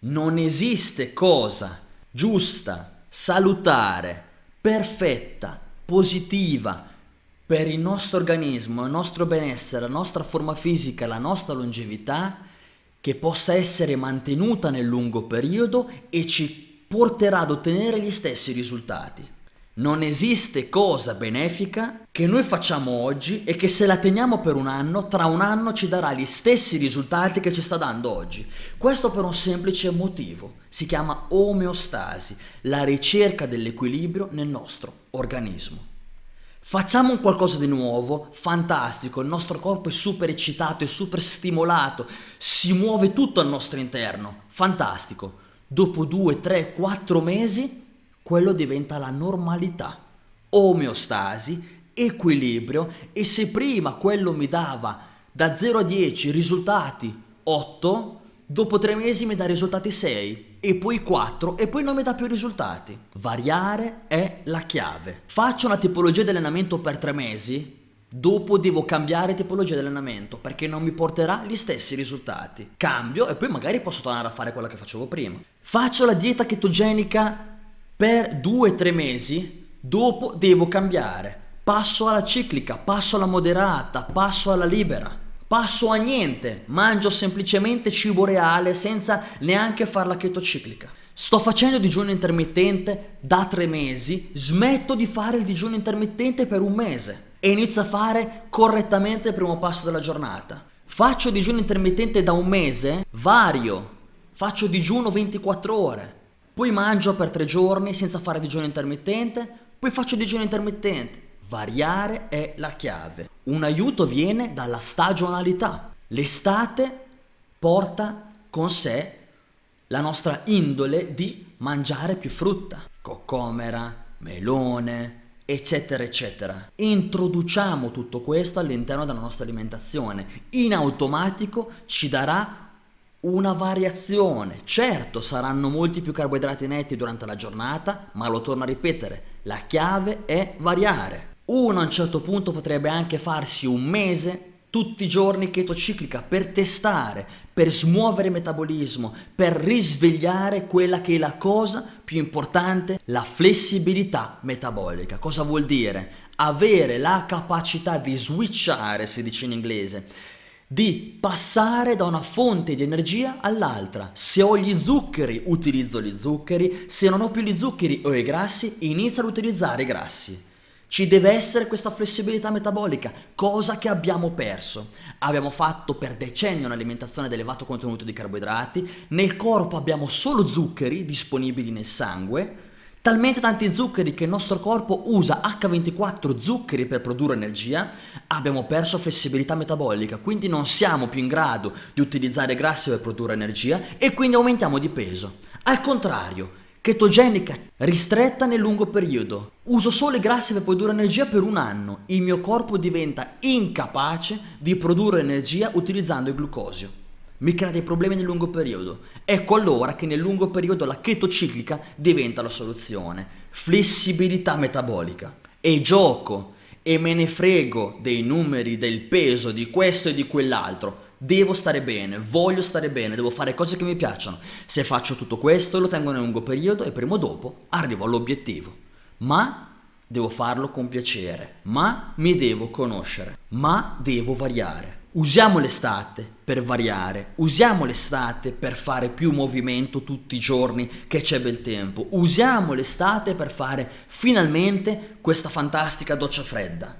Non esiste cosa giusta, salutare, perfetta, positiva per il nostro organismo, il nostro benessere, la nostra forma fisica, la nostra longevità che possa essere mantenuta nel lungo periodo e ci porterà ad ottenere gli stessi risultati. Non esiste cosa benefica che noi facciamo oggi e che se la teniamo per un anno, tra un anno ci darà gli stessi risultati che ci sta dando oggi. Questo per un semplice motivo. Si chiama omeostasi, la ricerca dell'equilibrio nel nostro organismo. Facciamo un qualcosa di nuovo, fantastico, il nostro corpo è super eccitato, è super stimolato, si muove tutto al nostro interno, fantastico. Dopo due, tre, quattro mesi quello diventa la normalità. Omeostasi, equilibrio e se prima quello mi dava da 0 a 10 risultati 8, dopo 3 mesi mi dà risultati 6 e poi 4 e poi non mi dà più risultati. Variare è la chiave. Faccio una tipologia di allenamento per 3 mesi, dopo devo cambiare tipologia di allenamento perché non mi porterà gli stessi risultati. Cambio e poi magari posso tornare a fare quello che facevo prima. Faccio la dieta chetogenica per due o tre mesi, dopo devo cambiare. Passo alla ciclica, passo alla moderata, passo alla libera. Passo a niente, mangio semplicemente cibo reale senza neanche fare la ciclica. Sto facendo digiuno intermittente da tre mesi, smetto di fare il digiuno intermittente per un mese e inizio a fare correttamente il primo passo della giornata. Faccio digiuno intermittente da un mese, vario, faccio digiuno 24 ore, poi mangio per tre giorni senza fare digiuno intermittente, poi faccio digiuno intermittente. Variare è la chiave. Un aiuto viene dalla stagionalità. L'estate porta con sé la nostra indole di mangiare più frutta, cocomera, melone, eccetera, eccetera. Introduciamo tutto questo all'interno della nostra alimentazione. In automatico ci darà una variazione. Certo, saranno molti più carboidrati netti durante la giornata, ma lo torno a ripetere, la chiave è variare. Uno a un certo punto potrebbe anche farsi un mese tutti i giorni cetociclica per testare, per smuovere il metabolismo, per risvegliare quella che è la cosa più importante, la flessibilità metabolica. Cosa vuol dire? Avere la capacità di switchare, si dice in inglese, di passare da una fonte di energia all'altra. Se ho gli zuccheri, utilizzo gli zuccheri, se non ho più gli zuccheri o i grassi, inizio ad utilizzare i grassi. Ci deve essere questa flessibilità metabolica, cosa che abbiamo perso. Abbiamo fatto per decenni un'alimentazione ad elevato contenuto di carboidrati, nel corpo abbiamo solo zuccheri disponibili nel sangue, talmente tanti zuccheri che il nostro corpo usa H24 zuccheri per produrre energia, abbiamo perso flessibilità metabolica, quindi non siamo più in grado di utilizzare grassi per produrre energia e quindi aumentiamo di peso. Al contrario, chetogenica ristretta nel lungo periodo. Uso solo i grassi per produrre energia per un anno. Il mio corpo diventa incapace di produrre energia utilizzando il glucosio mi crea dei problemi nel lungo periodo. Ecco allora che nel lungo periodo la cetociclica diventa la soluzione. Flessibilità metabolica. E gioco e me ne frego dei numeri, del peso, di questo e di quell'altro. Devo stare bene, voglio stare bene, devo fare cose che mi piacciono. Se faccio tutto questo lo tengo nel lungo periodo e prima o dopo arrivo all'obiettivo. Ma devo farlo con piacere, ma mi devo conoscere, ma devo variare. Usiamo l'estate per variare, usiamo l'estate per fare più movimento tutti i giorni che c'è bel tempo, usiamo l'estate per fare finalmente questa fantastica doccia fredda.